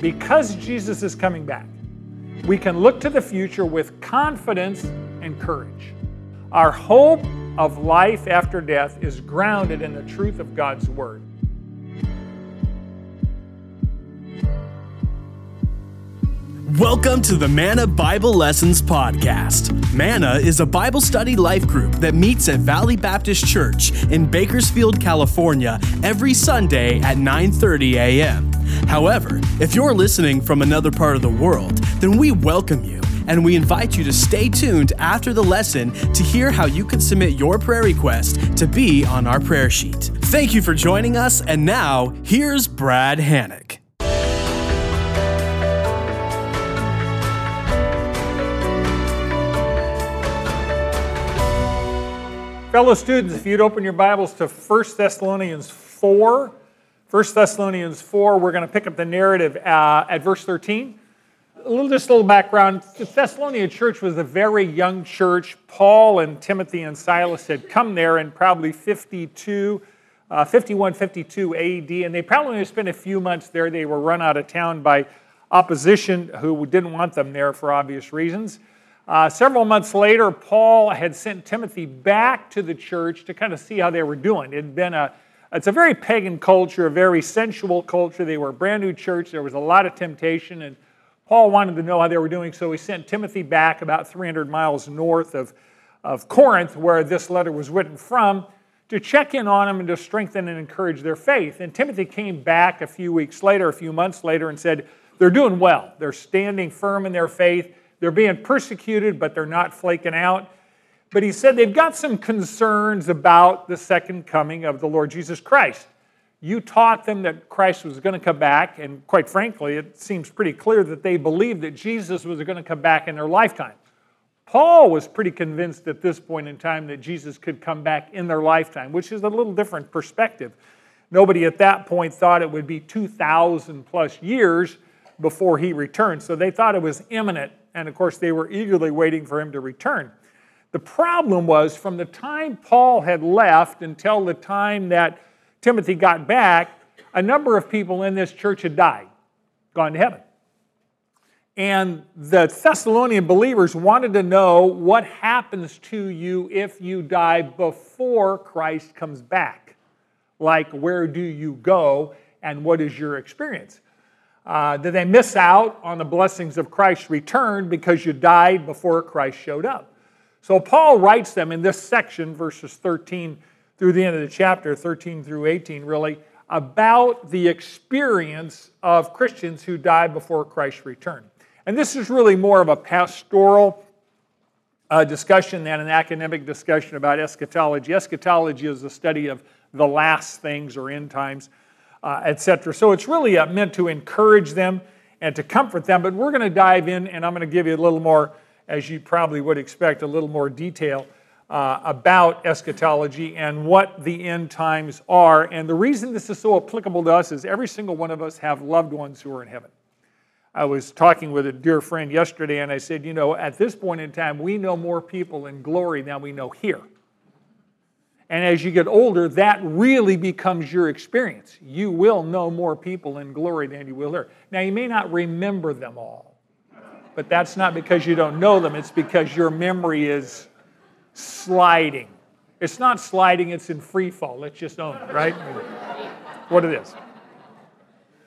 because Jesus is coming back, we can look to the future with confidence and courage. Our hope of life after death is grounded in the truth of God's Word. Welcome to the Manna Bible Lessons Podcast. Manna is a Bible study life group that meets at Valley Baptist Church in Bakersfield, California every Sunday at 9:30 a.m. However, if you're listening from another part of the world, then we welcome you and we invite you to stay tuned after the lesson to hear how you can submit your prayer request to be on our prayer sheet. Thank you for joining us, and now here's Brad Hannock. Fellow students, if you'd open your Bibles to 1 Thessalonians 4. 1 Thessalonians 4, we're going to pick up the narrative uh, at verse 13. A little, just a little background. The Thessalonian church was a very young church. Paul and Timothy and Silas had come there in probably 52, uh, 51, 52 AD, and they probably only spent a few months there. They were run out of town by opposition who didn't want them there for obvious reasons. Uh, several months later, Paul had sent Timothy back to the church to kind of see how they were doing. It had been a it's a very pagan culture, a very sensual culture. They were a brand new church. There was a lot of temptation, and Paul wanted to know how they were doing, so he sent Timothy back about 300 miles north of, of Corinth, where this letter was written from, to check in on them and to strengthen and encourage their faith. And Timothy came back a few weeks later, a few months later, and said, They're doing well. They're standing firm in their faith. They're being persecuted, but they're not flaking out. But he said they've got some concerns about the second coming of the Lord Jesus Christ. You taught them that Christ was going to come back, and quite frankly, it seems pretty clear that they believed that Jesus was going to come back in their lifetime. Paul was pretty convinced at this point in time that Jesus could come back in their lifetime, which is a little different perspective. Nobody at that point thought it would be 2,000 plus years before he returned, so they thought it was imminent and of course, they were eagerly waiting for him to return. The problem was from the time Paul had left until the time that Timothy got back, a number of people in this church had died, gone to heaven. And the Thessalonian believers wanted to know what happens to you if you die before Christ comes back. Like, where do you go and what is your experience? Uh, did they miss out on the blessings of Christ's return because you died before Christ showed up? So Paul writes them in this section, verses 13 through the end of the chapter, 13 through 18, really, about the experience of Christians who died before Christ's return. And this is really more of a pastoral uh, discussion than an academic discussion about eschatology. Eschatology is the study of the last things or end times uh, etc. So it's really uh, meant to encourage them and to comfort them. But we're going to dive in, and I'm going to give you a little more, as you probably would expect, a little more detail uh, about eschatology and what the end times are. And the reason this is so applicable to us is every single one of us have loved ones who are in heaven. I was talking with a dear friend yesterday, and I said, you know, at this point in time, we know more people in glory than we know here. And as you get older, that really becomes your experience. You will know more people in glory than you will here. Now, you may not remember them all, but that's not because you don't know them, it's because your memory is sliding. It's not sliding, it's in free fall. Let's just own it, right? what it is.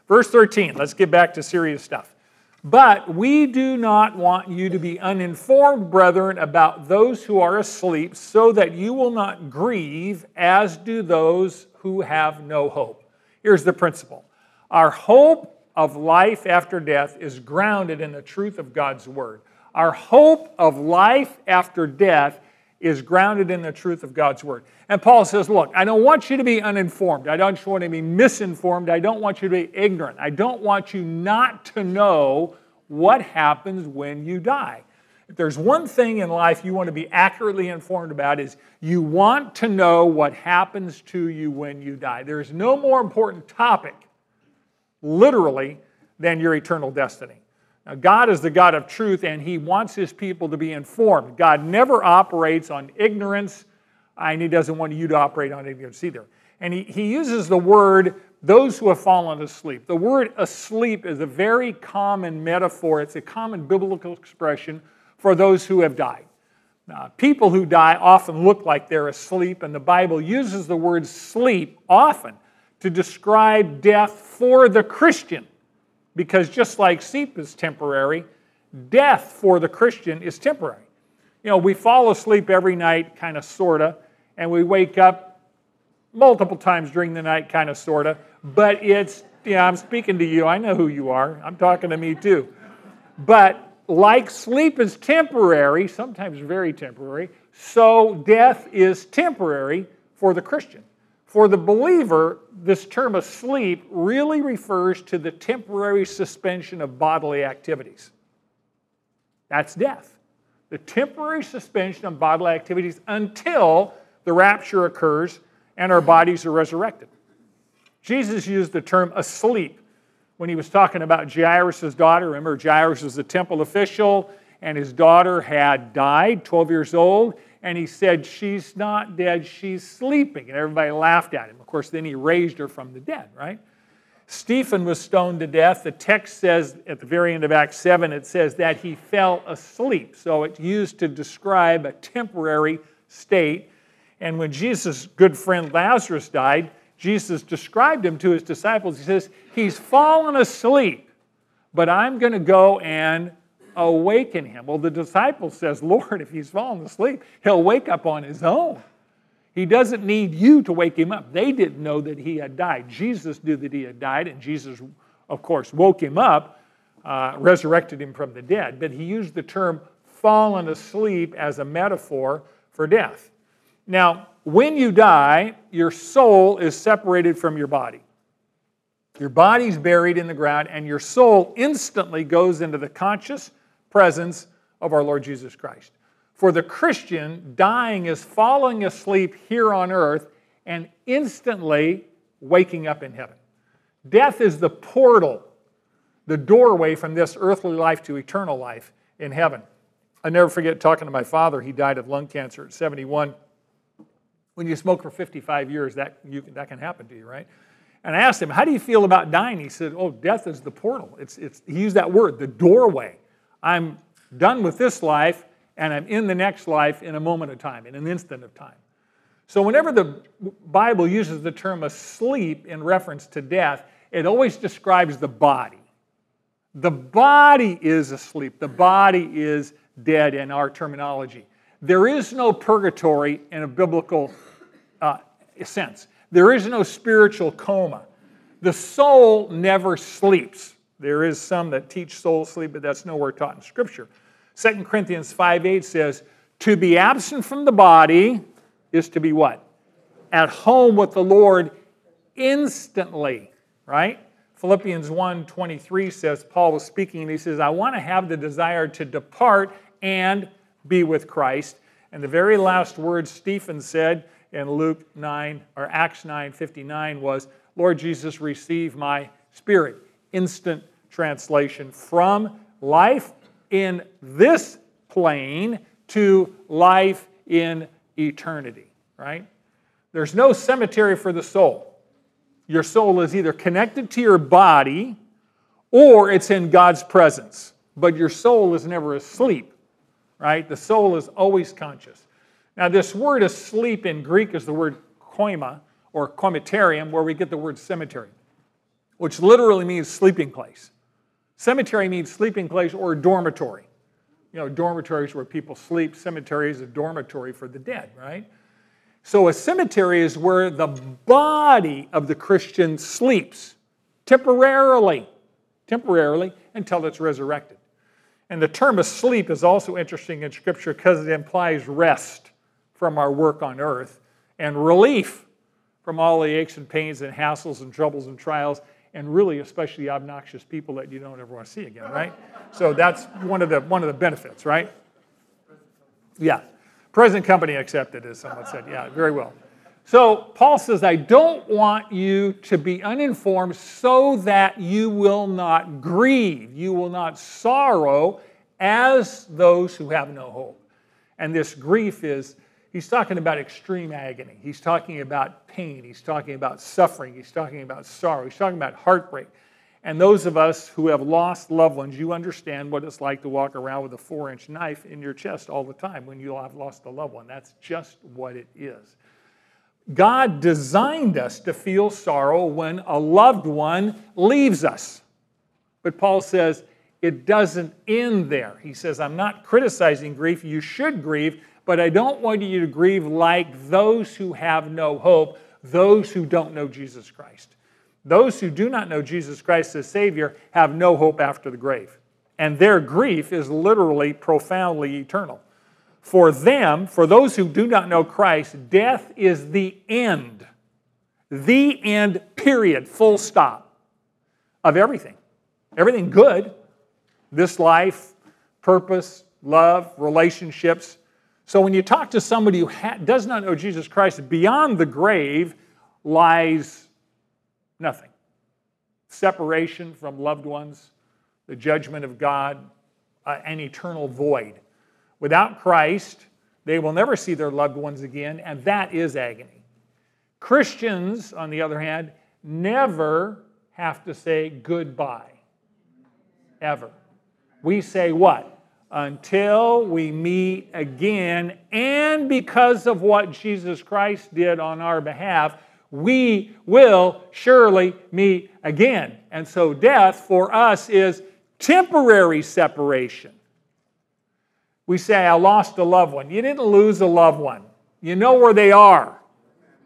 Verse 13, let's get back to serious stuff. But we do not want you to be uninformed, brethren, about those who are asleep, so that you will not grieve, as do those who have no hope. Here's the principle our hope of life after death is grounded in the truth of God's word. Our hope of life after death is grounded in the truth of God's word. And Paul says, Look, I don't want you to be uninformed. I don't want you to be misinformed. I don't want you to be ignorant. I don't want you not to know what happens when you die. If there's one thing in life you want to be accurately informed about is you want to know what happens to you when you die. There's no more important topic, literally, than your eternal destiny. Now, God is the God of truth, and He wants His people to be informed. God never operates on ignorance, and He doesn't want you to operate on ignorance either. And He, he uses the word those who have fallen asleep. The word asleep is a very common metaphor, it's a common biblical expression for those who have died. Now, people who die often look like they're asleep, and the Bible uses the word sleep often to describe death for the Christian. Because just like sleep is temporary, death for the Christian is temporary. You know, we fall asleep every night, kind of, sort of, and we wake up multiple times during the night, kind of, sort of, but it's, yeah, I'm speaking to you. I know who you are. I'm talking to me too. But like sleep is temporary, sometimes very temporary, so death is temporary for the Christian. For the believer, this term asleep really refers to the temporary suspension of bodily activities. That's death. The temporary suspension of bodily activities until the rapture occurs and our bodies are resurrected. Jesus used the term asleep when he was talking about Jairus' daughter. Remember, Jairus was the temple official, and his daughter had died, 12 years old, and he said, She's not dead, she's sleeping. And everybody laughed at him. Of course, then he raised her from the dead, right? Stephen was stoned to death. The text says at the very end of Acts 7, it says that he fell asleep. So it's used to describe a temporary state. And when Jesus' good friend Lazarus died, Jesus described him to his disciples. He says, He's fallen asleep, but I'm going to go and awaken him. Well, the disciple says, Lord, if he's fallen asleep, he'll wake up on his own. He doesn't need you to wake him up. They didn't know that he had died. Jesus knew that he had died, and Jesus, of course, woke him up, uh, resurrected him from the dead. But he used the term fallen asleep as a metaphor for death. Now, when you die, your soul is separated from your body. Your body's buried in the ground, and your soul instantly goes into the conscious presence of our Lord Jesus Christ. For the Christian, dying is falling asleep here on earth and instantly waking up in heaven. Death is the portal, the doorway from this earthly life to eternal life in heaven. I never forget talking to my father. He died of lung cancer at 71. When you smoke for 55 years, that, you, that can happen to you, right? And I asked him, How do you feel about dying? He said, Oh, death is the portal. It's, it's, he used that word, the doorway. I'm done with this life and I'm in the next life in a moment of time, in an instant of time. So, whenever the Bible uses the term asleep in reference to death, it always describes the body. The body is asleep, the body is dead in our terminology. There is no purgatory in a biblical uh, sense, there is no spiritual coma. The soul never sleeps. There is some that teach soul sleep, but that's nowhere taught in Scripture. 2 Corinthians 5 8 says, To be absent from the body is to be what? At home with the Lord instantly, right? Philippians 1 23 says, Paul was speaking, and he says, I want to have the desire to depart and be with Christ. And the very last words Stephen said in Luke 9 or Acts 9 59 was, Lord Jesus, receive my spirit. Instant translation from life in this plane to life in eternity, right? There's no cemetery for the soul. Your soul is either connected to your body or it's in God's presence, but your soul is never asleep, right? The soul is always conscious. Now, this word asleep in Greek is the word koima or koimeterium, where we get the word cemetery, which literally means sleeping place. Cemetery means sleeping place or dormitory. You know, dormitories where people sleep, cemetery is a dormitory for the dead, right? So a cemetery is where the body of the Christian sleeps temporarily, temporarily until it's resurrected. And the term asleep is also interesting in Scripture because it implies rest from our work on earth and relief from all the aches and pains and hassles and troubles and trials and really especially obnoxious people that you don't ever want to see again, right? So that's one of the one of the benefits, right? Yeah. Present company accepted, as someone said. Yeah, very well. So Paul says, I don't want you to be uninformed so that you will not grieve, you will not sorrow as those who have no hope. And this grief is, He's talking about extreme agony. He's talking about pain. He's talking about suffering. He's talking about sorrow. He's talking about heartbreak. And those of us who have lost loved ones, you understand what it's like to walk around with a four inch knife in your chest all the time when you have lost a loved one. That's just what it is. God designed us to feel sorrow when a loved one leaves us. But Paul says it doesn't end there. He says, I'm not criticizing grief. You should grieve, but I don't want you to grieve like those who have no hope, those who don't know Jesus Christ. Those who do not know Jesus Christ as Savior have no hope after the grave. And their grief is literally profoundly eternal. For them, for those who do not know Christ, death is the end. The end, period, full stop of everything. Everything good, this life, purpose, love, relationships. So when you talk to somebody who ha- does not know Jesus Christ, beyond the grave lies nothing. Separation from loved ones, the judgment of God, uh, an eternal void. Without Christ, they will never see their loved ones again, and that is agony. Christians, on the other hand, never have to say goodbye. Ever. We say what? Until we meet again, and because of what Jesus Christ did on our behalf, we will surely meet again. And so, death for us is temporary separation. We say, I lost a loved one. You didn't lose a loved one. You know where they are.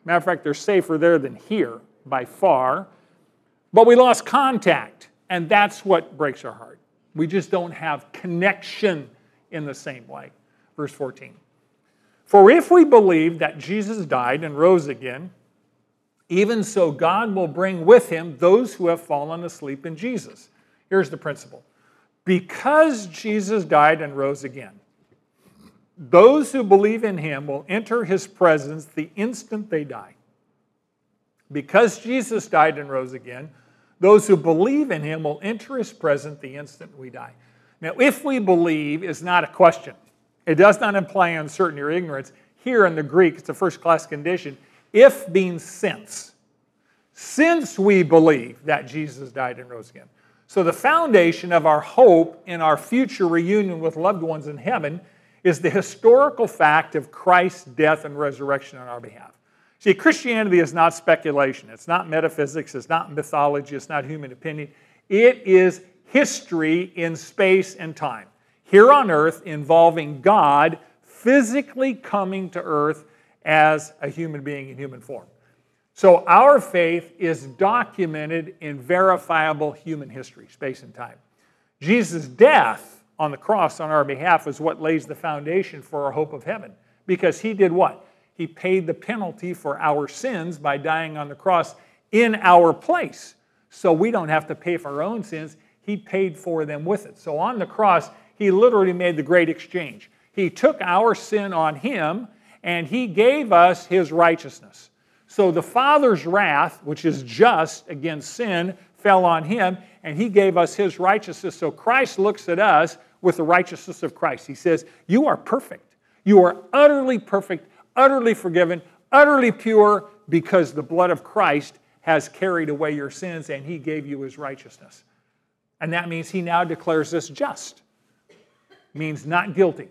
Matter of fact, they're safer there than here by far. But we lost contact, and that's what breaks our heart. We just don't have connection in the same way. Verse 14. For if we believe that Jesus died and rose again, even so, God will bring with him those who have fallen asleep in Jesus. Here's the principle because Jesus died and rose again, those who believe in him will enter his presence the instant they die. Because Jesus died and rose again, those who believe in him will enter his presence the instant we die. Now, if we believe is not a question, it does not imply uncertainty or ignorance. Here in the Greek, it's a first class condition. If means since. Since we believe that Jesus died and rose again. So, the foundation of our hope in our future reunion with loved ones in heaven is the historical fact of Christ's death and resurrection on our behalf. See, Christianity is not speculation, it's not metaphysics, it's not mythology, it's not human opinion. It is history in space and time. Here on earth, involving God physically coming to earth as a human being in human form. So our faith is documented in verifiable human history, space and time. Jesus' death on the cross on our behalf is what lays the foundation for our hope of heaven. Because he did what? He paid the penalty for our sins by dying on the cross in our place. So we don't have to pay for our own sins. He paid for them with it. So on the cross, he literally made the great exchange. He took our sin on him and he gave us his righteousness. So the Father's wrath, which is just against sin, fell on him, and he gave us his righteousness. So Christ looks at us with the righteousness of Christ. He says, You are perfect. You are utterly perfect, utterly forgiven, utterly pure, because the blood of Christ has carried away your sins and he gave you his righteousness. And that means he now declares us just, means not guilty.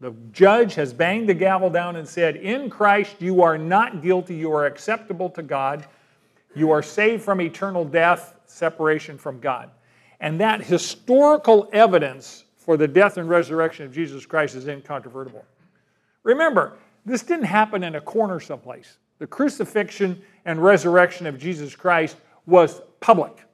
The judge has banged the gavel down and said, In Christ, you are not guilty. You are acceptable to God. You are saved from eternal death, separation from God. And that historical evidence for the death and resurrection of Jesus Christ is incontrovertible. Remember, this didn't happen in a corner someplace. The crucifixion and resurrection of Jesus Christ was public.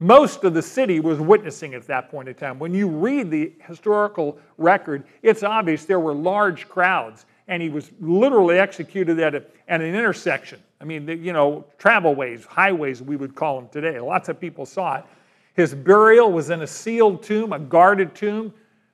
Most of the city was witnessing at that point in time. When you read the historical record, it's obvious there were large crowds, and he was literally executed at, a, at an intersection. I mean, you know, travel ways, highways, we would call them today. Lots of people saw it. His burial was in a sealed tomb, a guarded tomb,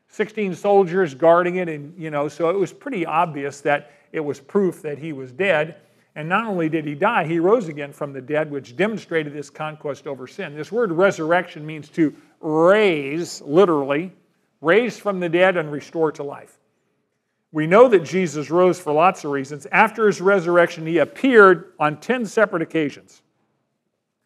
16 soldiers guarding it, and, you know, so it was pretty obvious that it was proof that he was dead. And not only did he die, he rose again from the dead, which demonstrated this conquest over sin. This word resurrection means to raise, literally, raise from the dead and restore to life. We know that Jesus rose for lots of reasons. After his resurrection, he appeared on 10 separate occasions.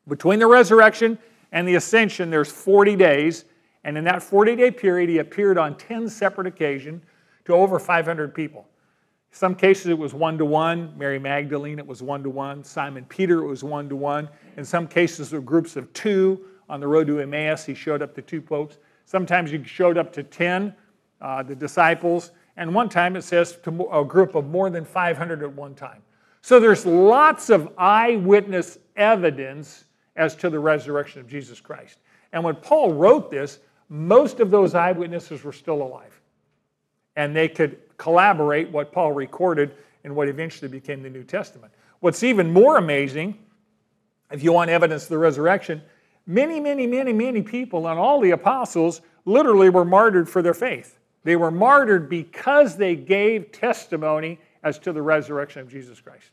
Between the resurrection and the ascension, there's 40 days. And in that 40 day period, he appeared on 10 separate occasions to over 500 people. Some cases it was one to one. Mary Magdalene, it was one to one. Simon Peter, it was one to one. In some cases, there were groups of two. On the road to Emmaus, he showed up to two folks. Sometimes he showed up to 10, uh, the disciples. And one time it says to a group of more than 500 at one time. So there's lots of eyewitness evidence as to the resurrection of Jesus Christ. And when Paul wrote this, most of those eyewitnesses were still alive. And they could collaborate what Paul recorded in what eventually became the New Testament. What's even more amazing, if you want evidence of the resurrection, many, many, many, many people and all the apostles literally were martyred for their faith. They were martyred because they gave testimony as to the resurrection of Jesus Christ.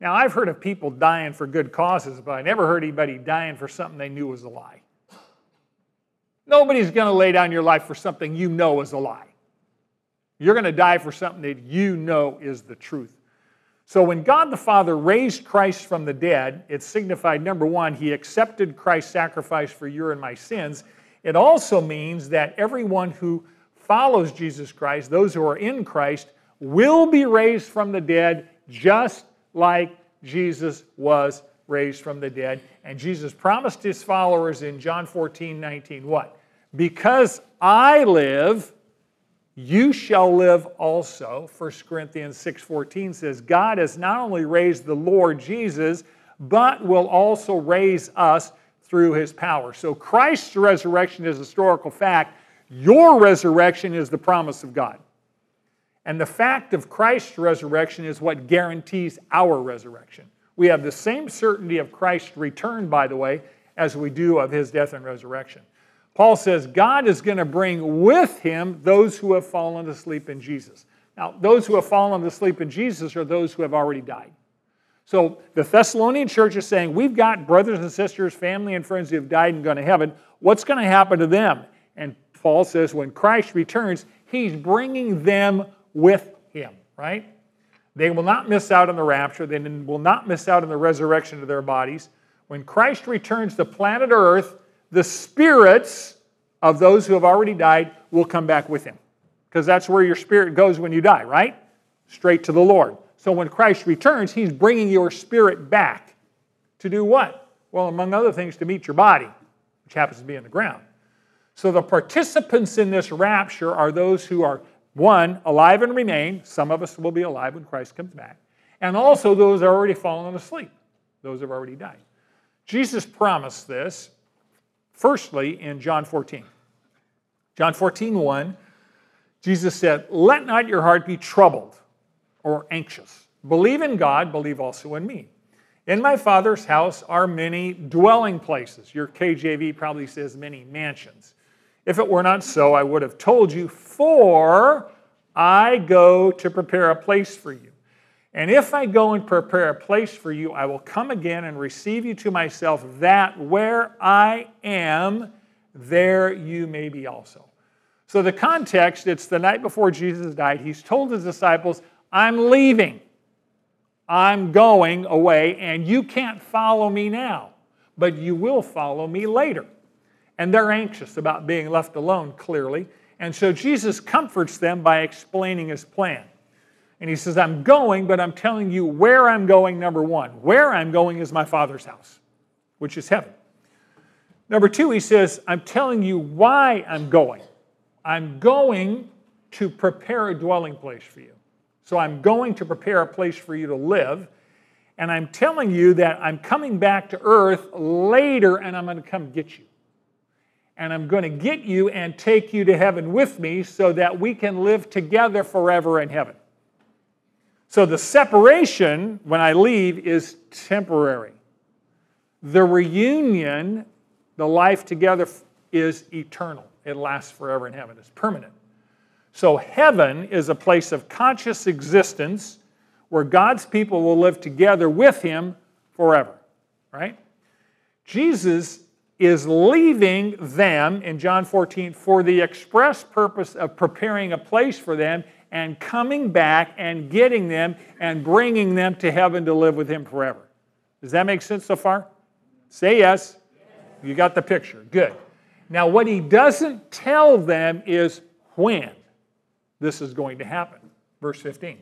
Now, I've heard of people dying for good causes, but I never heard anybody dying for something they knew was a lie. Nobody's going to lay down your life for something you know is a lie. You're going to die for something that you know is the truth. So when God the Father raised Christ from the dead, it signified number one, he accepted Christ's sacrifice for your and my sins. It also means that everyone who follows Jesus Christ, those who are in Christ, will be raised from the dead just like Jesus was raised from the dead. And Jesus promised his followers in John 14, 19, what? Because I live, you shall live also. 1 corinthians 6.14 says god has not only raised the lord jesus but will also raise us through his power. So christ's resurrection is a historical fact. Your resurrection is the promise of god. And the fact of christ's resurrection is what guarantees our resurrection we have the same certainty of christ's return by the way as we do of his death and resurrection Paul says God is going to bring with him those who have fallen asleep in Jesus. Now, those who have fallen asleep in Jesus are those who have already died. So the Thessalonian church is saying, We've got brothers and sisters, family and friends who have died and gone to heaven. What's going to happen to them? And Paul says, When Christ returns, he's bringing them with him, right? They will not miss out on the rapture. They will not miss out on the resurrection of their bodies. When Christ returns to planet Earth, the spirits of those who have already died will come back with him. Because that's where your spirit goes when you die, right? Straight to the Lord. So when Christ returns, he's bringing your spirit back to do what? Well, among other things, to meet your body, which happens to be in the ground. So the participants in this rapture are those who are, one, alive and remain. Some of us will be alive when Christ comes back. And also those that are already fallen asleep, those have already died. Jesus promised this Firstly, in John 14. John 14, 1, Jesus said, Let not your heart be troubled or anxious. Believe in God, believe also in me. In my Father's house are many dwelling places. Your KJV probably says many mansions. If it were not so, I would have told you, for I go to prepare a place for you. And if I go and prepare a place for you, I will come again and receive you to myself, that where I am, there you may be also. So, the context, it's the night before Jesus died. He's told his disciples, I'm leaving. I'm going away, and you can't follow me now, but you will follow me later. And they're anxious about being left alone, clearly. And so Jesus comforts them by explaining his plan. And he says, I'm going, but I'm telling you where I'm going, number one. Where I'm going is my Father's house, which is heaven. Number two, he says, I'm telling you why I'm going. I'm going to prepare a dwelling place for you. So I'm going to prepare a place for you to live. And I'm telling you that I'm coming back to earth later and I'm going to come get you. And I'm going to get you and take you to heaven with me so that we can live together forever in heaven. So the separation when I leave is temporary. The reunion, the life together, is eternal. It lasts forever in heaven, it's permanent. So heaven is a place of conscious existence where God's people will live together with Him forever, right? Jesus is leaving them in John 14 for the express purpose of preparing a place for them and coming back and getting them and bringing them to heaven to live with Him forever. Does that make sense so far? Say yes. You got the picture. Good. Now, what He doesn't tell them is when this is going to happen. Verse 15.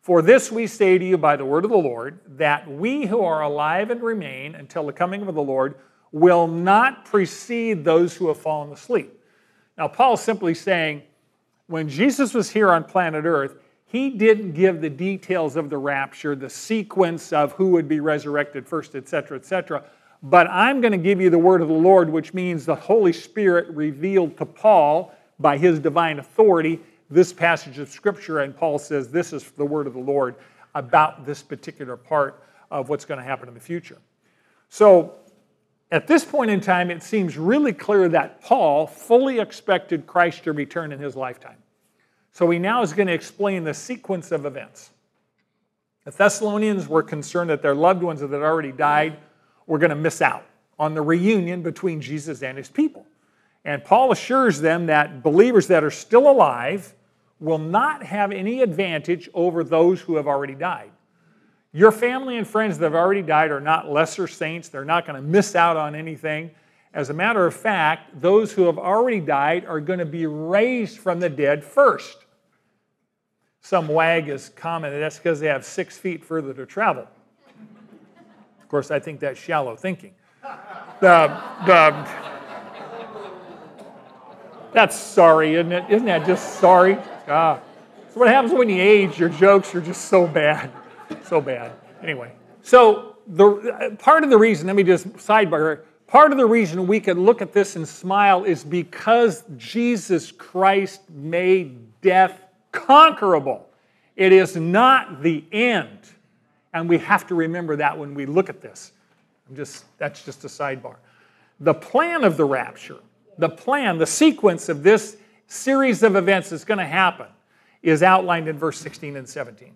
For this we say to you by the word of the Lord, that we who are alive and remain until the coming of the Lord will not precede those who have fallen asleep. Now, Paul's simply saying, when Jesus was here on planet Earth, he didn't give the details of the rapture, the sequence of who would be resurrected first, etc., etc. But I'm going to give you the word of the Lord, which means the Holy Spirit revealed to Paul by his divine authority this passage of Scripture. And Paul says, This is the word of the Lord about this particular part of what's going to happen in the future. So at this point in time, it seems really clear that Paul fully expected Christ to return in his lifetime. So he now is going to explain the sequence of events. The Thessalonians were concerned that their loved ones that had already died were going to miss out on the reunion between Jesus and his people. And Paul assures them that believers that are still alive will not have any advantage over those who have already died. Your family and friends that have already died are not lesser saints. They're not going to miss out on anything. As a matter of fact, those who have already died are going to be raised from the dead first. Some wag has commented that's because they have six feet further to travel. Of course, I think that's shallow thinking. The, the, that's sorry, isn't it? Isn't that just sorry? Ah. So what happens when you age? Your jokes are just so bad so bad. Anyway, so the part of the reason, let me just sidebar part of the reason we can look at this and smile is because Jesus Christ made death conquerable. It is not the end. And we have to remember that when we look at this. I'm just that's just a sidebar. The plan of the rapture, the plan, the sequence of this series of events that's going to happen is outlined in verse 16 and 17.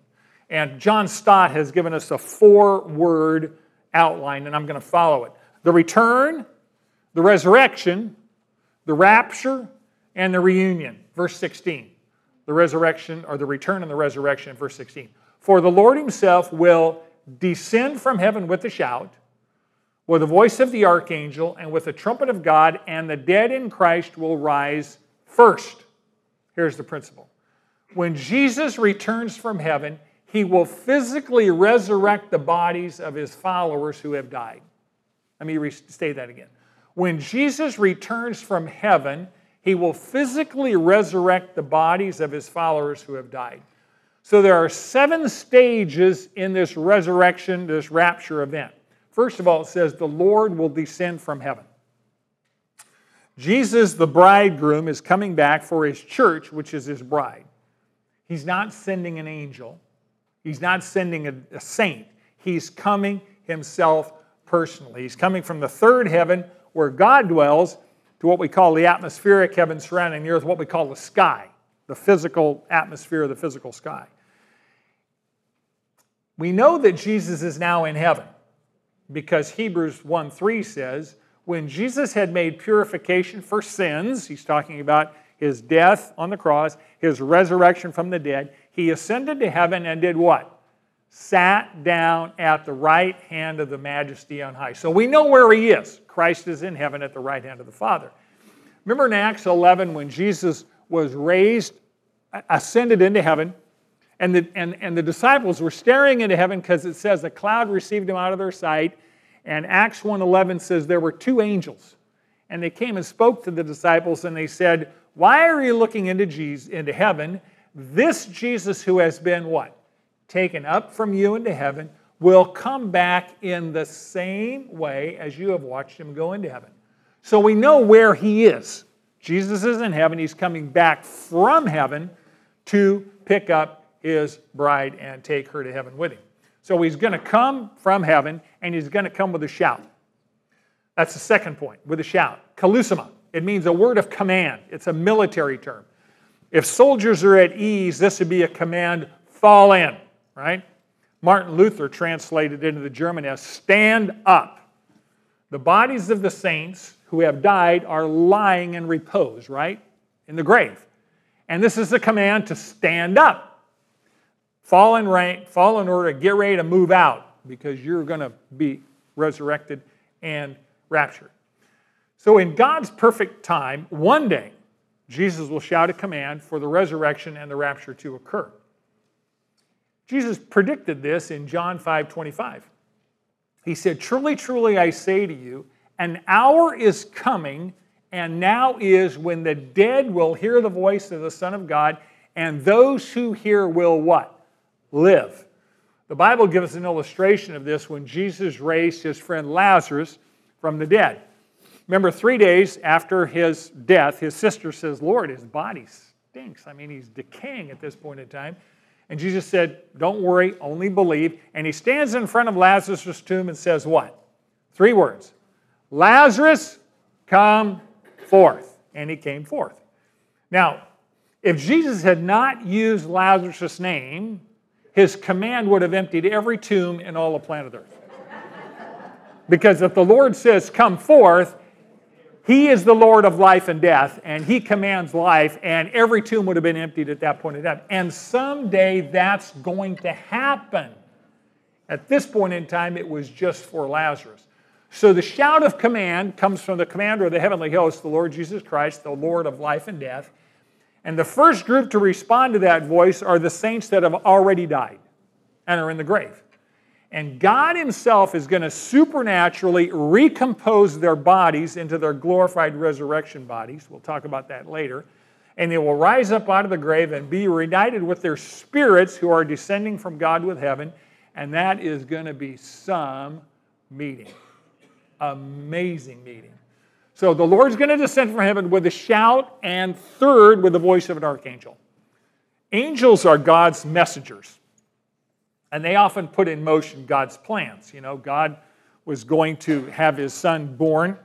And John Stott has given us a four word outline, and I'm going to follow it the return, the resurrection, the rapture, and the reunion. Verse 16. The resurrection, or the return and the resurrection, verse 16. For the Lord himself will descend from heaven with a shout, with the voice of the archangel, and with the trumpet of God, and the dead in Christ will rise first. Here's the principle. When Jesus returns from heaven, he will physically resurrect the bodies of his followers who have died. Let me restate that again. When Jesus returns from heaven, he will physically resurrect the bodies of his followers who have died. So there are seven stages in this resurrection, this rapture event. First of all, it says the Lord will descend from heaven. Jesus, the bridegroom, is coming back for his church, which is his bride. He's not sending an angel, He's not sending a, a saint, he's coming himself personally. He's coming from the third heaven where God dwells to what we call the atmospheric heaven surrounding the earth, what we call the sky, the physical atmosphere the physical sky. We know that Jesus is now in heaven because Hebrews 1 3 says, when Jesus had made purification for sins, he's talking about his death on the cross, his resurrection from the dead, he ascended to heaven and did what? Sat down at the right hand of the majesty on high. So we know where he is. Christ is in heaven at the right hand of the Father. Remember in Acts 11 when Jesus was raised, ascended into heaven, and the, and, and the disciples were staring into heaven because it says a cloud received him out of their sight. And Acts 1.11 says there were two angels. And they came and spoke to the disciples and they said, Why are you looking into, Jesus, into heaven? This Jesus who has been what? Taken up from you into heaven will come back in the same way as you have watched him go into heaven. So we know where he is. Jesus is in heaven. He's coming back from heaven to pick up his bride and take her to heaven with him. So he's going to come from heaven and he's going to come with a shout. That's the second point, with a shout. Keleusma. It means a word of command, it's a military term. If soldiers are at ease, this would be a command fall in, right? Martin Luther translated into the German as stand up. The bodies of the saints who have died are lying in repose, right? In the grave. And this is a command to stand up. Fall in rank, fall in order, get ready to move out because you're going to be resurrected and raptured. So, in God's perfect time, one day, Jesus will shout a command for the resurrection and the rapture to occur. Jesus predicted this in John 5 25. He said, Truly, truly, I say to you, an hour is coming, and now is when the dead will hear the voice of the Son of God, and those who hear will what? Live. The Bible gives us an illustration of this when Jesus raised his friend Lazarus from the dead. Remember, three days after his death, his sister says, Lord, his body stinks. I mean, he's decaying at this point in time. And Jesus said, Don't worry, only believe. And he stands in front of Lazarus' tomb and says, What? Three words Lazarus, come forth. And he came forth. Now, if Jesus had not used Lazarus' name, his command would have emptied every tomb in all of planet Earth. because if the Lord says, Come forth, he is the Lord of life and death, and He commands life, and every tomb would have been emptied at that point in time. And someday that's going to happen. At this point in time, it was just for Lazarus. So the shout of command comes from the commander of the heavenly host, the Lord Jesus Christ, the Lord of life and death. And the first group to respond to that voice are the saints that have already died and are in the grave. And God Himself is going to supernaturally recompose their bodies into their glorified resurrection bodies. We'll talk about that later. And they will rise up out of the grave and be reunited with their spirits who are descending from God with heaven. And that is going to be some meeting. Amazing meeting. So the Lord's going to descend from heaven with a shout, and third, with the voice of an archangel. Angels are God's messengers. And they often put in motion God's plans. You know, God was going to have his son born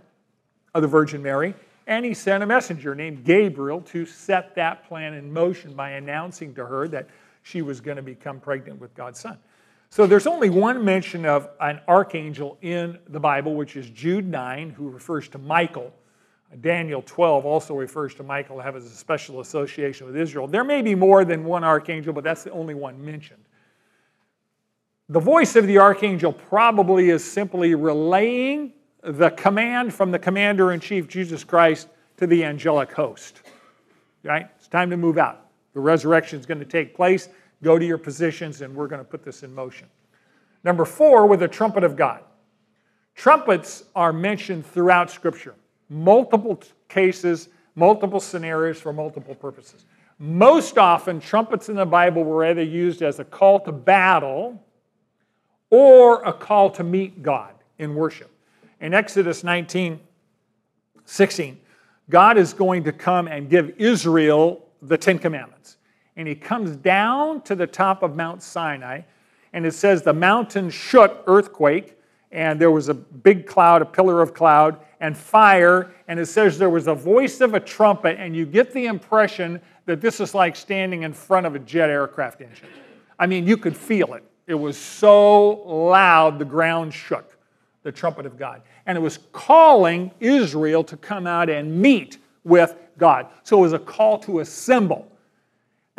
of the Virgin Mary, and he sent a messenger named Gabriel to set that plan in motion by announcing to her that she was going to become pregnant with God's son. So there's only one mention of an archangel in the Bible, which is Jude 9, who refers to Michael. Daniel 12 also refers to Michael, having a special association with Israel. There may be more than one archangel, but that's the only one mentioned. The voice of the archangel probably is simply relaying the command from the commander in chief, Jesus Christ, to the angelic host. Right? It's time to move out. The resurrection is going to take place. Go to your positions, and we're going to put this in motion. Number four, with the trumpet of God. Trumpets are mentioned throughout Scripture, multiple cases, multiple scenarios for multiple purposes. Most often, trumpets in the Bible were either used as a call to battle or a call to meet God in worship. In Exodus 19 16, God is going to come and give Israel the Ten Commandments. And he comes down to the top of Mount Sinai, and it says the mountain shook, earthquake, and there was a big cloud, a pillar of cloud, and fire, and it says there was a voice of a trumpet, and you get the impression that this is like standing in front of a jet aircraft engine. I mean, you could feel it. It was so loud, the ground shook, the trumpet of God. And it was calling Israel to come out and meet with God. So it was a call to assemble.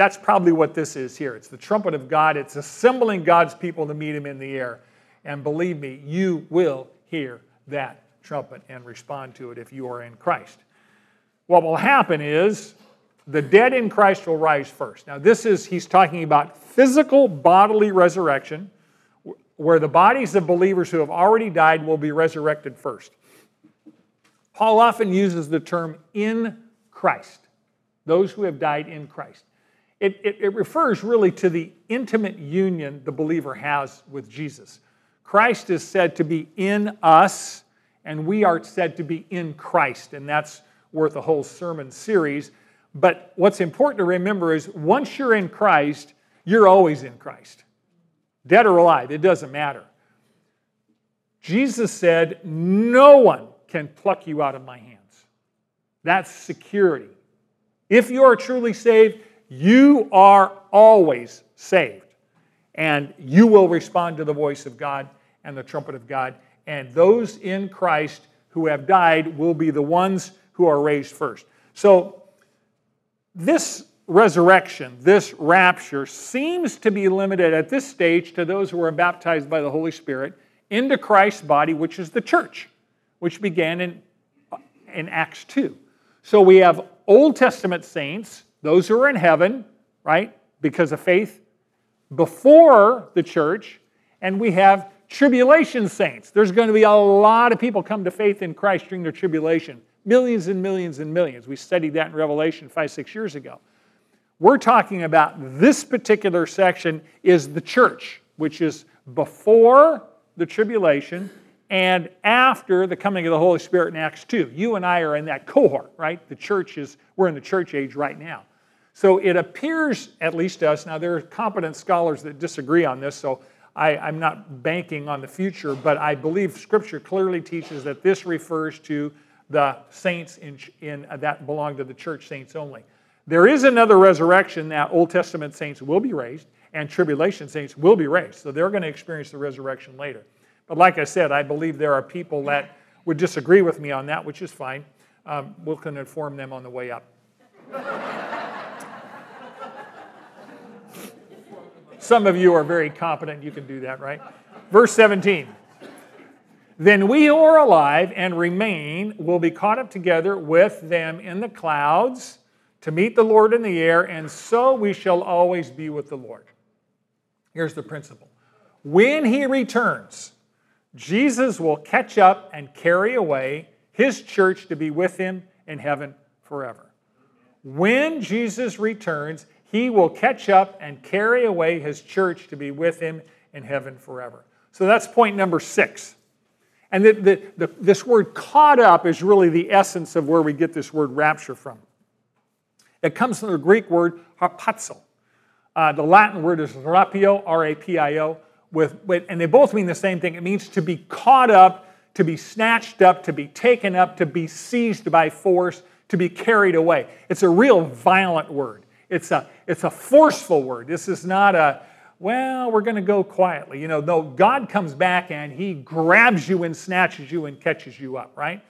That's probably what this is here. It's the trumpet of God, it's assembling God's people to meet Him in the air. And believe me, you will hear that trumpet and respond to it if you are in Christ. What will happen is the dead in Christ will rise first. Now, this is, he's talking about physical bodily resurrection, where the bodies of believers who have already died will be resurrected first. Paul often uses the term in Christ, those who have died in Christ. It, it, it, refers really to the intimate union the believer has with Jesus. Christ is said to be in us, and we are said to be in Christ, and that's worth a whole sermon series. But what's important to remember is once you're in Christ, you're always in Christ. Dead or alive, it doesn't matter. Jesus said, No one can pluck you out of my hands. That's security. If you are truly saved, you are always saved. And you will respond to the voice of God and the trumpet of God. And those in Christ who have died will be the ones who are raised first. So, this resurrection, this rapture, seems to be limited at this stage to those who are baptized by the Holy Spirit into Christ's body, which is the church, which began in, in Acts 2. So we have Old Testament saints, those who are in heaven, right, because of faith, before the church, and we have tribulation saints. There's going to be a lot of people come to faith in Christ during the tribulation. Millions and millions and millions. We studied that in Revelation five, six years ago. We're talking about this particular section is the church, which is before the tribulation and after the coming of the Holy Spirit in Acts 2. You and I are in that cohort, right? The church is, we're in the church age right now. So it appears, at least to us, now there are competent scholars that disagree on this, so I, am not banking on the future, but I believe Scripture clearly teaches that this refers to the saints in, in uh, that belong to the church saints only. There is another resurrection that Old Testament saints will be raised, and tribulation saints will be raised. So they're going to experience the resurrection later. But like I said, I believe there are people that would disagree with me on that, which is fine. Um, we will can inform them on the way up. Some of you are very competent, you can do that, right? Verse 17. Then we who are alive and remain will be caught up together with them in the clouds to meet the Lord in the air, and so we shall always be with the Lord. Here's the principle when he returns, Jesus will catch up and carry away his church to be with him in heaven forever. When Jesus returns, he will catch up and carry away his church to be with him in heaven forever. So that's point number six. And the, the, the, this word caught up is really the essence of where we get this word rapture from. It comes from the Greek word harpazo. Uh, the Latin word is rapio, R A P I O, with, and they both mean the same thing. It means to be caught up, to be snatched up, to be taken up, to be seized by force, to be carried away. It's a real violent word. It's a, it's a forceful word. This is not a, well, we're going to go quietly. You know, no, God comes back and he grabs you and snatches you and catches you up, right?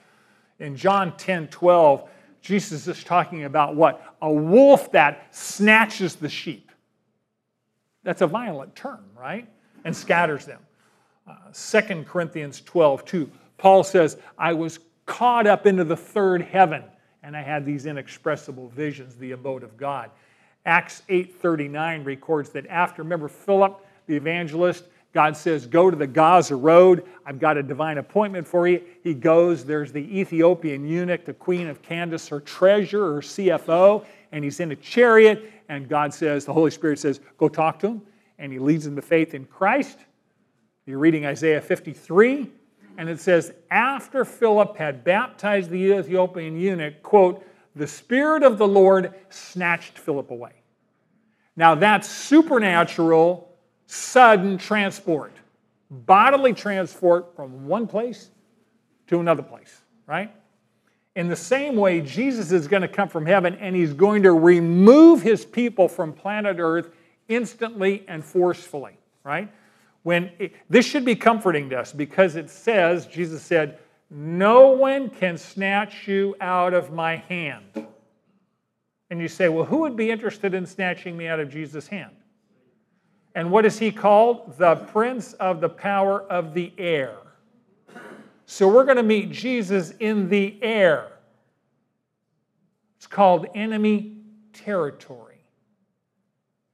In John 10 12, Jesus is talking about what? A wolf that snatches the sheep. That's a violent term, right? And scatters them. Uh, 2 Corinthians 12 2, Paul says, I was caught up into the third heaven and I had these inexpressible visions, the abode of God. Acts 8:39 records that after remember Philip the evangelist God says, Go to the Gaza Road. I've got a divine appointment for you. He goes. There's the Ethiopian eunuch, the queen of Candace, her treasurer, her CFO, and he's in a chariot. And God says, The Holy Spirit says, Go talk to him. And he leads him to faith in Christ. You're reading Isaiah 53. And it says, After Philip had baptized the Ethiopian eunuch, quote, the Spirit of the Lord snatched Philip away. Now that's supernatural, sudden transport, bodily transport from one place to another place, right? In the same way, Jesus is going to come from heaven and he's going to remove his people from planet Earth instantly and forcefully, right? When it, this should be comforting to us because it says, Jesus said, no one can snatch you out of my hand. And you say, well, who would be interested in snatching me out of Jesus' hand? And what is he called? The prince of the power of the air. So we're going to meet Jesus in the air. It's called enemy territory.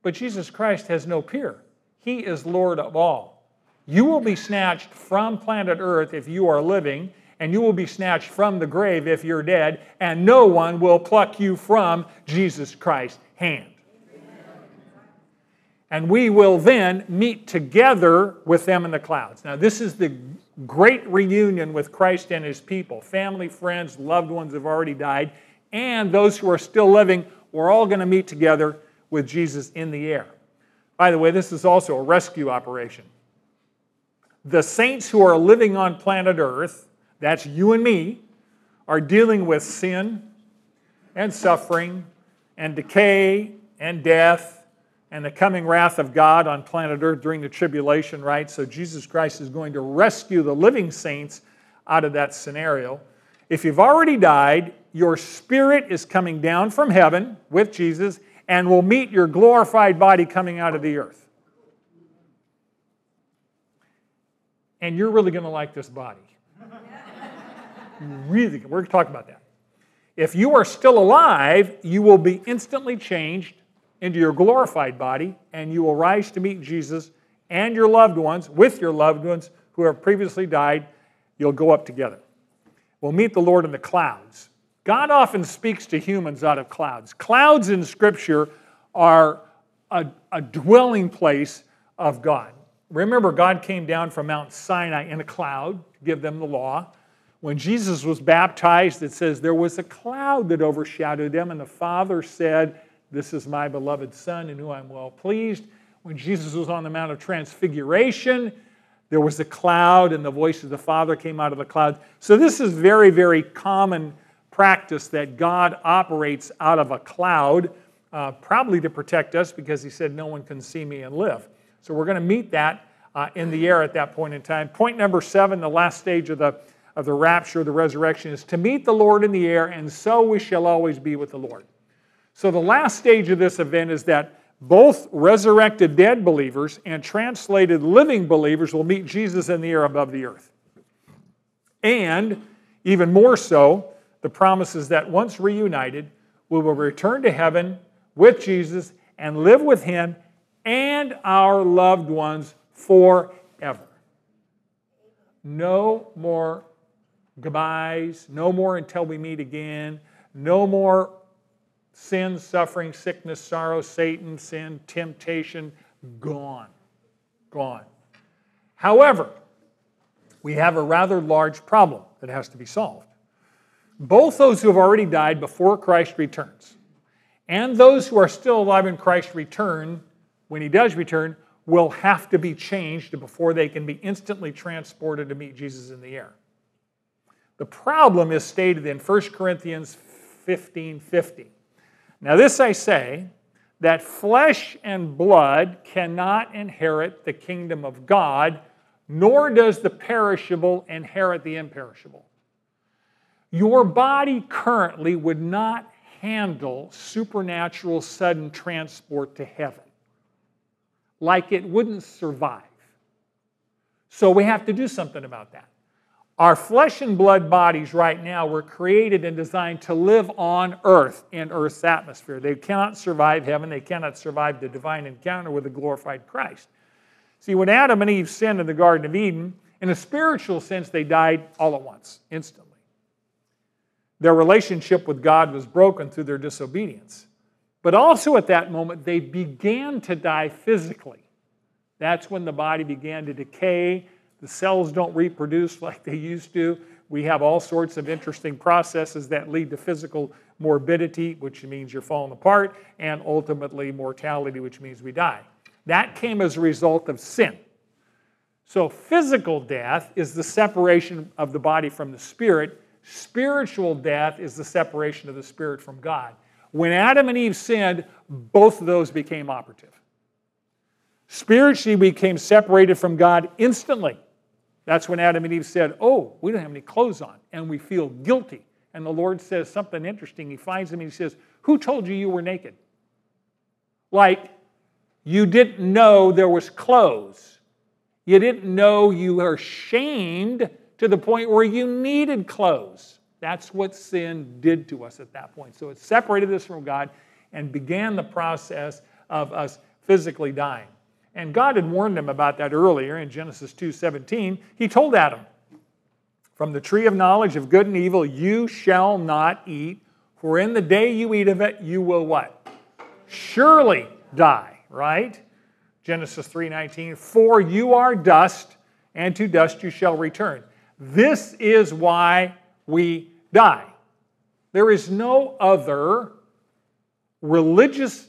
But Jesus Christ has no peer, He is Lord of all. You will be snatched from planet Earth if you are living, and you will be snatched from the grave if you're dead, and no one will pluck you from Jesus Christ's hand. And we will then meet together with them in the clouds. Now, this is the great reunion with Christ and his people. Family, friends, loved ones have already died, and those who are still living, we're all going to meet together with Jesus in the air. By the way, this is also a rescue operation. The saints who are living on planet Earth that's you and me, are dealing with sin and suffering and decay and death and the coming wrath of God on planet Earth during the tribulation, right? So Jesus Christ is going to rescue the living saints out of that scenario. If you've already died, your spirit is coming down from heaven with Jesus, and will meet your glorified body coming out of the earth. And you're really going to like this body. Really, we're going to talk about that. If you are still alive, you will be instantly changed into your glorified body, and you will rise to meet Jesus and your loved ones, with your loved ones who have previously died. You'll go up together. We'll meet the Lord in the clouds. God often speaks to humans out of clouds. Clouds in Scripture are a, a dwelling place of God. Remember, God came down from Mount Sinai in a cloud to give them the law. When Jesus was baptized, it says there was a cloud that overshadowed them, and the Father said, This is my beloved Son in whom I'm well pleased. When Jesus was on the Mount of Transfiguration, there was a cloud, and the voice of the Father came out of the cloud. So, this is very, very common practice that God operates out of a cloud, uh, probably to protect us because He said, No one can see me and live. So, we're going to meet that uh, in the air at that point in time. Point number seven, the last stage of the, of the rapture, the resurrection, is to meet the Lord in the air, and so we shall always be with the Lord. So, the last stage of this event is that both resurrected dead believers and translated living believers will meet Jesus in the air above the earth. And even more so, the promise is that once reunited, we will return to heaven with Jesus and live with him and our loved ones forever. No more goodbyes, no more until we meet again, no more sin, suffering, sickness, sorrow, Satan, sin, temptation, gone. Gone. However, we have a rather large problem that has to be solved. Both those who have already died before Christ returns and those who are still alive in Christ's return, when he does return, will have to be changed before they can be instantly transported to meet Jesus in the air. The problem is stated in 1 Corinthians 15 50. Now, this I say that flesh and blood cannot inherit the kingdom of God, nor does the perishable inherit the imperishable. Your body currently would not handle supernatural sudden transport to heaven, like it wouldn't survive. So we have to do something about that. Our flesh and blood bodies right now were created and designed to live on earth in earth's atmosphere. They cannot survive heaven, they cannot survive the divine encounter with the glorified Christ. See, when Adam and Eve sinned in the Garden of Eden, in a spiritual sense, they died all at once, instantly. Their relationship with God was broken through their disobedience. But also at that moment, they began to die physically. That's when the body began to decay the cells don't reproduce like they used to. We have all sorts of interesting processes that lead to physical morbidity, which means you're falling apart, and ultimately mortality, which means we die. That came as a result of sin. So, physical death is the separation of the body from the spirit. Spiritual death is the separation of the spirit from God. When Adam and Eve sinned, both of those became operative. Spiritually, we became separated from God instantly. That's when Adam and Eve said, Oh, we don't have any clothes on, and we feel guilty. And the Lord says something interesting. He finds them and he says, Who told you you were naked? Like, you didn't know there was clothes. You didn't know you were shamed to the point where you needed clothes. That's what sin did to us at that point. So it separated us from God and began the process of us physically dying. And God had warned them about that earlier in Genesis 2:17. He told Adam, "From the tree of knowledge of good and evil you shall not eat, for in the day you eat of it you will what? Surely die." Right? Genesis 3:19, "For you are dust, and to dust you shall return." This is why we die. There is no other religious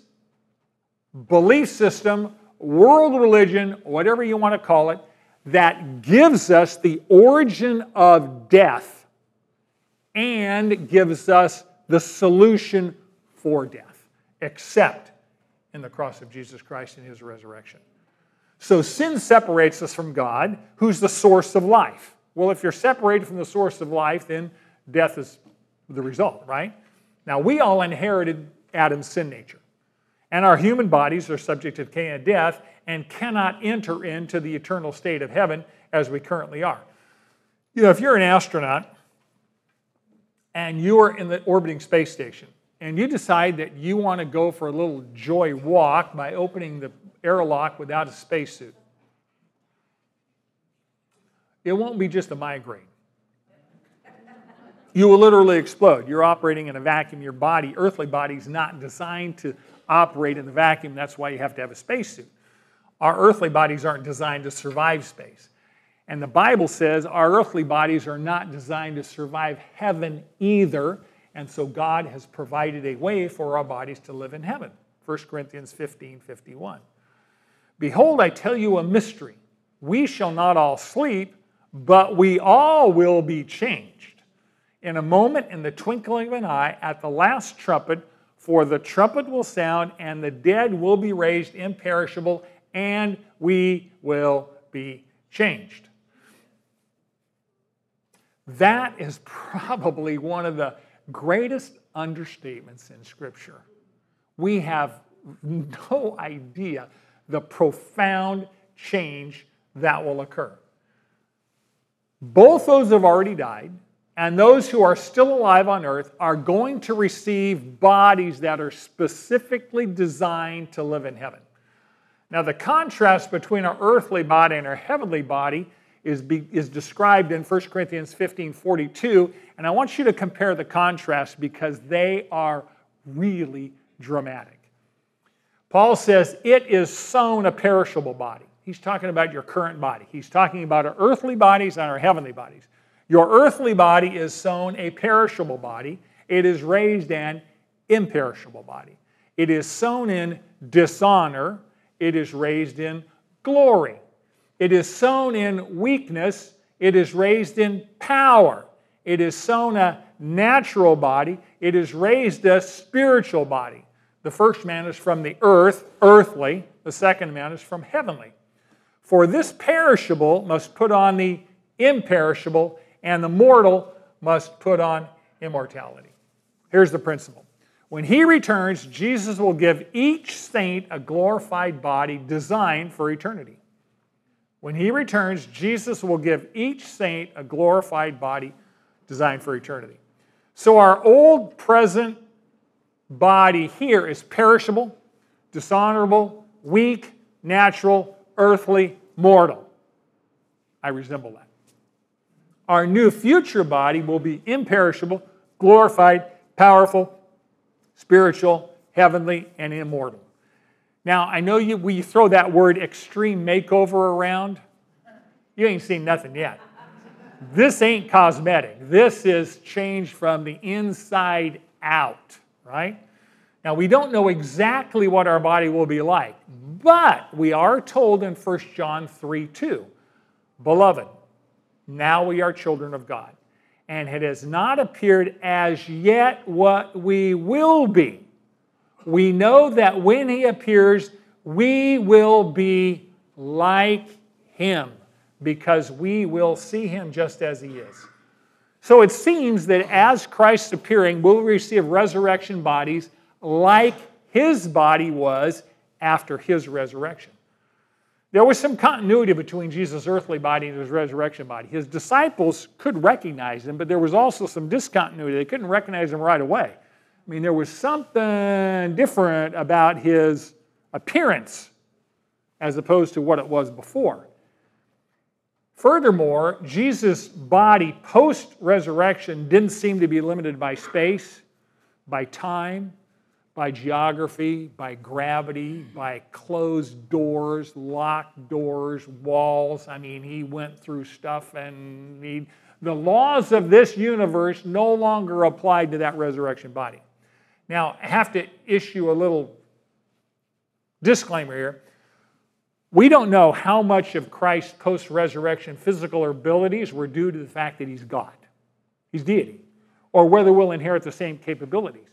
belief system world religion, whatever you want to call it, that gives us the origin of death and gives us the solution for death, except in the cross of Jesus Christ and his resurrection. So sin separates us from God, who's the source of life. Well, if you're separated from the source of life, then death is the result, right? Now, we all inherited Adam's sin nature. And our human bodies are subject to decay and death and cannot enter into the eternal state of heaven as we currently are. You know, if you're an astronaut and you are in the orbiting space station and you decide that you want to go for a little joy walk by opening the airlock without a spacesuit, it won't be just a migraine. You will literally explode. You're operating in a vacuum. Your body, earthly body, is not designed to operate in the vacuum. That's why you have to have a spacesuit. Our earthly bodies aren't designed to survive space. And the Bible says our earthly bodies are not designed to survive heaven either. And so God has provided a way for our bodies to live in heaven. 1 Corinthians 15 51. Behold, I tell you a mystery. We shall not all sleep, but we all will be changed. In a moment, in the twinkling of an eye, at the last trumpet, for the trumpet will sound, and the dead will be raised imperishable, and we will be changed. That is probably one of the greatest understatements in Scripture. We have no idea the profound change that will occur. Both those have already died, and those who are still alive on earth are going to receive bodies that are specifically designed to live in heaven. Now, the contrast between our earthly body and our heavenly body is, be, is described in 1 Corinthians 15 42. And I want you to compare the contrast because they are really dramatic. Paul says, It is sown a perishable body. He's talking about your current body. He's talking about our earthly bodies and our heavenly bodies. Your earthly body is sown a perishable body, it is raised an imperishable body. It is sown in dishonor, it is raised in glory. It is sown in weakness, it is raised in power. It is sown a natural body, it is raised a spiritual body. The first man is from the earth, earthly, the second man is from heavenly. For this perishable must put on the imperishable, and the mortal must put on immortality. Here's the principle when he returns, Jesus will give each saint a glorified body designed for eternity. When he returns, Jesus will give each saint a glorified body designed for eternity. So our old present body here is perishable, dishonorable, weak, natural, earthly, mortal. I resemble that. Our new future body will be imperishable, glorified, powerful, spiritual, heavenly, and immortal. Now, I know you, we throw that word extreme makeover around. You ain't seen nothing yet. This ain't cosmetic. This is change from the inside out, right? Now, we don't know exactly what our body will be like, but we are told in 1 John 3 2, Beloved, now we are children of God, and it has not appeared as yet what we will be we know that when he appears, we will be like him because we will see him just as he is. So it seems that as Christ's appearing, we'll receive resurrection bodies like his body was after his resurrection. There was some continuity between Jesus' earthly body and his resurrection body. His disciples could recognize him, but there was also some discontinuity. They couldn't recognize him right away. I mean, there was something different about his appearance as opposed to what it was before. Furthermore, Jesus' body post resurrection didn't seem to be limited by space, by time, by geography, by gravity, by closed doors, locked doors, walls. I mean, he went through stuff and he, the laws of this universe no longer applied to that resurrection body. Now, I have to issue a little disclaimer here. We don't know how much of Christ's post resurrection physical abilities were due to the fact that he's God, he's deity, or whether we'll inherit the same capabilities.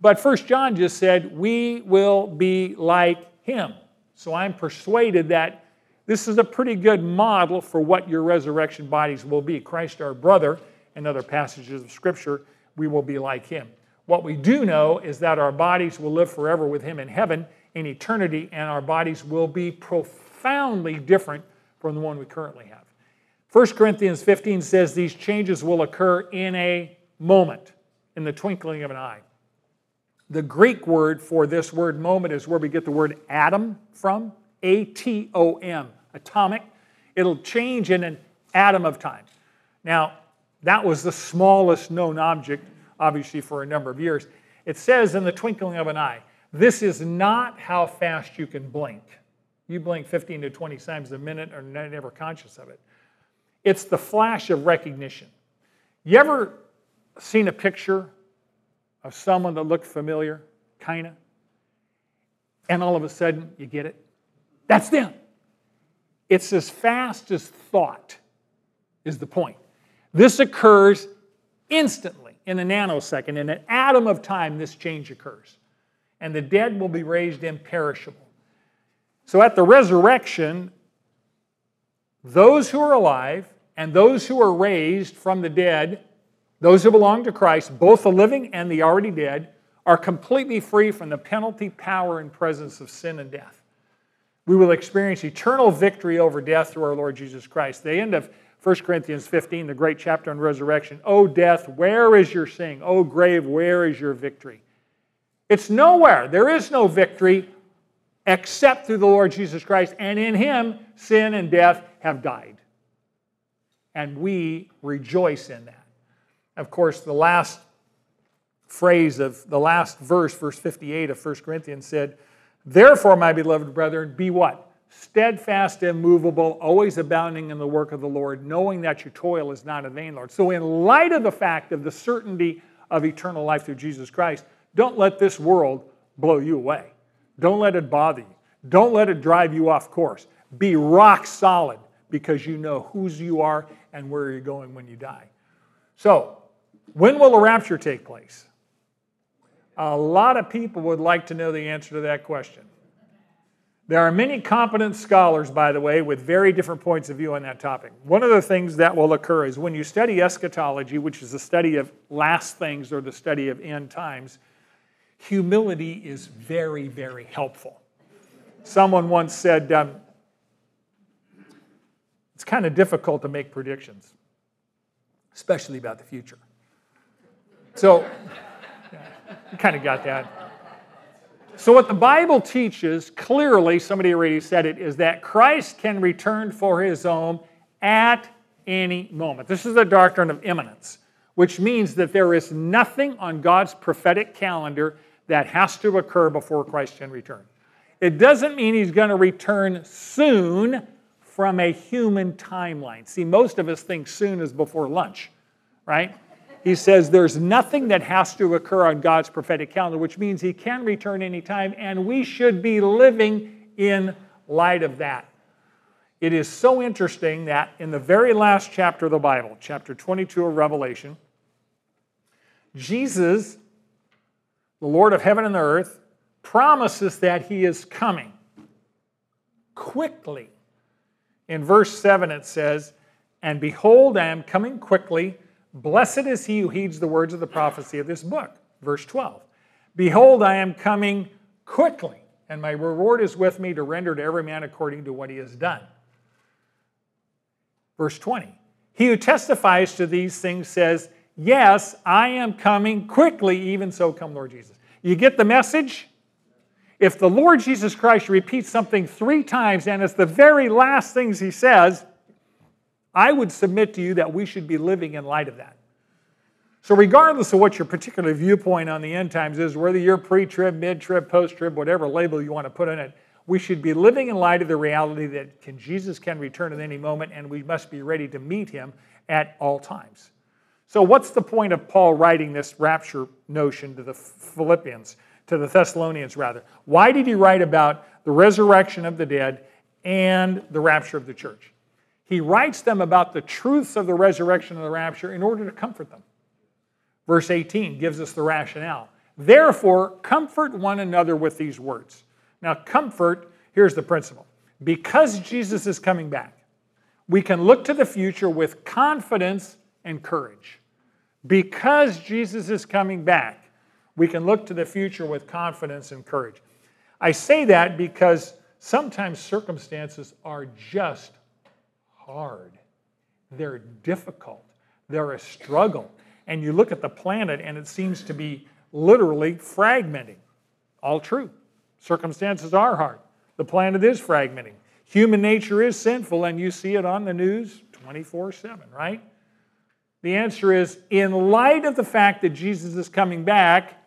But First John just said, We will be like him. So I'm persuaded that this is a pretty good model for what your resurrection bodies will be. Christ, our brother, and other passages of Scripture, we will be like him. What we do know is that our bodies will live forever with Him in heaven in eternity, and our bodies will be profoundly different from the one we currently have. 1 Corinthians 15 says these changes will occur in a moment, in the twinkling of an eye. The Greek word for this word moment is where we get the word atom from A T O M, atomic. It'll change in an atom of time. Now, that was the smallest known object, obviously, for a number of years. It says in the twinkling of an eye. This is not how fast you can blink. You blink 15 to 20 times a minute or never conscious of it. It's the flash of recognition. You ever seen a picture of someone that looked familiar, kinda, and all of a sudden you get it? That's them. It's as fast as thought, is the point. This occurs instantly in a nanosecond. In an atom of time, this change occurs. And the dead will be raised imperishable. So at the resurrection, those who are alive and those who are raised from the dead, those who belong to Christ, both the living and the already dead, are completely free from the penalty, power, and presence of sin and death. We will experience eternal victory over death through our Lord Jesus Christ. The end of 1 Corinthians 15, the great chapter on resurrection. O death, where is your sting? O grave, where is your victory? It's nowhere. There is no victory except through the Lord Jesus Christ, and in Him, sin and death have died. And we rejoice in that. Of course, the last phrase of the last verse, verse 58 of 1 Corinthians said, Therefore, my beloved brethren, be what? Steadfast, immovable, always abounding in the work of the Lord, knowing that your toil is not in vain, Lord. So, in light of the fact of the certainty of eternal life through Jesus Christ, don't let this world blow you away. Don't let it bother you. Don't let it drive you off course. Be rock solid because you know whose you are and where you're going when you die. So, when will the rapture take place? A lot of people would like to know the answer to that question. There are many competent scholars, by the way, with very different points of view on that topic. One of the things that will occur is when you study eschatology, which is the study of last things or the study of end times, humility is very, very helpful. Someone once said, um, it's kind of difficult to make predictions, especially about the future. So, you kind of got that. So, what the Bible teaches clearly, somebody already said it, is that Christ can return for his own at any moment. This is the doctrine of imminence, which means that there is nothing on God's prophetic calendar that has to occur before Christ can return. It doesn't mean he's going to return soon from a human timeline. See, most of us think soon is before lunch, right? He says there's nothing that has to occur on God's prophetic calendar, which means he can return anytime, and we should be living in light of that. It is so interesting that in the very last chapter of the Bible, chapter 22 of Revelation, Jesus the Lord of heaven and the earth, promises that he is coming quickly. In verse 7, it says, And behold, I am coming quickly. Blessed is he who heeds the words of the prophecy of this book. Verse 12, Behold, I am coming quickly, and my reward is with me to render to every man according to what he has done. Verse 20, He who testifies to these things says, Yes, I am coming quickly, even so come Lord Jesus. You get the message? If the Lord Jesus Christ repeats something three times and it's the very last things he says, I would submit to you that we should be living in light of that. So, regardless of what your particular viewpoint on the end times is, whether you're pre trib, mid trib, post trib, whatever label you want to put on it, we should be living in light of the reality that can, Jesus can return at any moment and we must be ready to meet him at all times. So, what's the point of Paul writing this rapture notion to the Philippians, to the Thessalonians rather? Why did he write about the resurrection of the dead and the rapture of the church? He writes them about the truths of the resurrection and the rapture in order to comfort them. Verse 18 gives us the rationale. Therefore, comfort one another with these words. Now, comfort, here's the principle. Because Jesus is coming back, we can look to the future with confidence and courage. Because Jesus is coming back, We can look to the future with confidence and courage. I say that because sometimes circumstances are just hard, they're difficult, they're a struggle. And you look at the planet and it seems to be literally fragmenting. All true. Circumstances are hard. The planet is fragmenting. Human nature is sinful, and you see it on the news 24 7, right? The answer is in light of the fact that Jesus is coming back,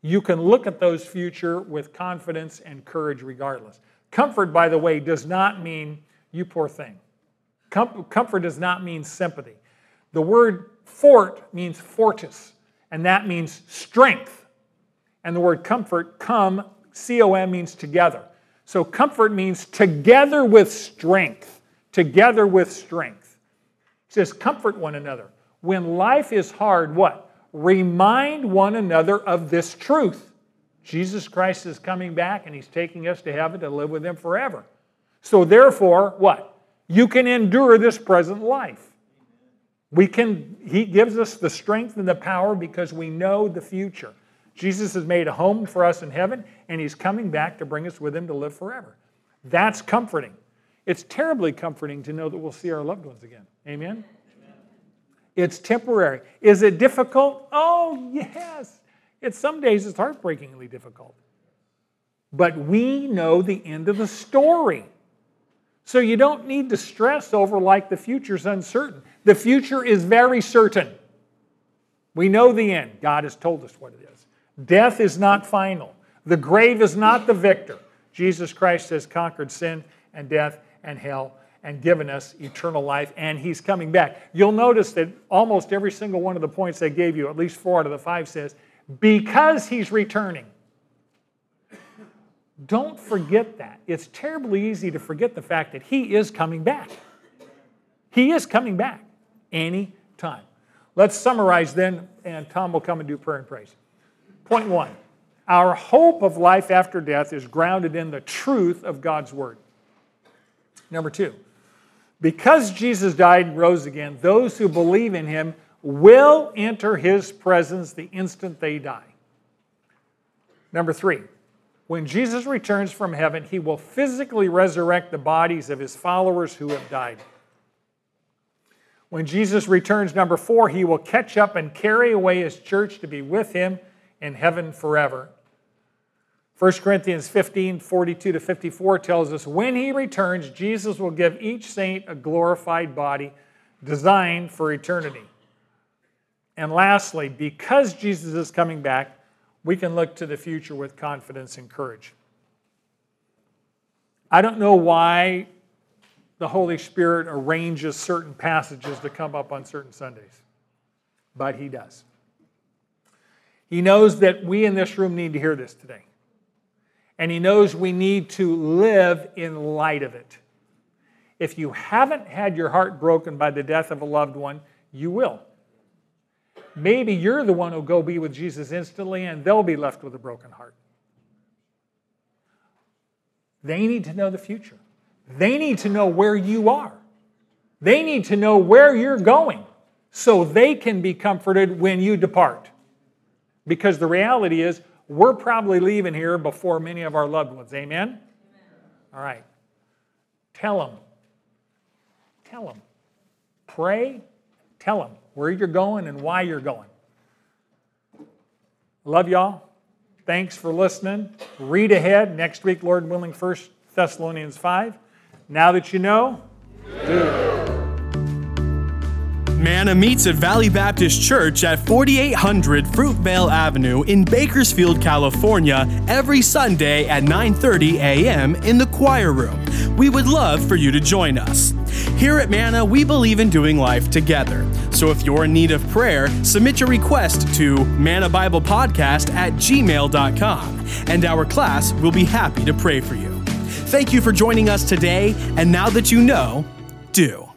you can look at those future with confidence and courage regardless. Comfort, by the way, does not mean you poor thing. Comfort does not mean sympathy. The word fort means fortis, and that means strength. And the word comfort, come, C O M, means together. So comfort means together with strength. Together with strength. He says, comfort one another. When life is hard, what? remind one another of this truth. Jesus Christ is coming back and he's taking us to heaven to live with him forever. So, therefore, what? You can endure this present life. We can, he gives us the strength and the power because we know the future. Jesus has made a home for us in heaven, and he's coming back to bring us with him to live forever. That's comforting. It's terribly comforting to know that we'll see our loved ones again. Amen? It's temporary. Is it difficult? Oh, yes. It's some days it's heartbreakingly difficult. But we know the end of the story. So you don't need to stress over like the future's uncertain. The future is very certain. We know the end. God has told us what it is. Death is not final. The grave is not the victor. Jesus Christ has conquered sin and death and hell and given us eternal life, and He's coming back. You'll notice that almost every single one of the points I gave you, at least four out of the five, says, because He's returning. Don't forget that. It's terribly easy to forget the fact that He is coming back. He is coming back any time. Let's summarize then, and Tom will come and do prayer and praise. Point one Our hope of life after death is grounded in the truth of God's Word. Number two, because Jesus died and rose again, those who believe in him will enter his presence the instant they die. Number three, when Jesus returns from heaven, he will physically resurrect the bodies of his followers who have died. When Jesus returns, number four, he will catch up and carry away his church to be with him in heaven forever. 1 Corinthians 15 42 to 54 tells us when he returns, Jesus will give each saint a glorified body designed for eternity. And lastly, because Jesus is coming back, we can look to the future with confidence and courage. I don't know why the Holy Spirit arranges certain passages to come up on certain Sundays, but He does. He knows that we in this room need to hear this today and He knows we need to live in light of it. If you haven't had your heart broken by the death of a loved one, you will. Maybe you're the one who'll go be with Jesus instantly and they'll be left with a broken heart. They need to know the future. They need to know where you are. They need to know where you're going so they can be comforted when you depart. Because the reality is, we're probably leaving here before many of our loved ones. Amen? Amen. All right. Tell them. Tell them. Pray. Tell them where you're going and why you're going. Love y'all. Thanks for listening. Read ahead next week, Lord willing, 1 Thessalonians 5. Now that you know, do. Manna meets at Valley Baptist Church at 4800 Fruitvale Avenue in Bakersfield, California, every Sunday at 9:30 a.m. in the choir room. We would love for you to join us. Here at Manna, we believe in doing life together. So if you're in need of prayer, submit your request to Manna Bible Podcast at gmail.com, and our class will be happy to pray for you. Thank you for joining us today, and now that you know, do.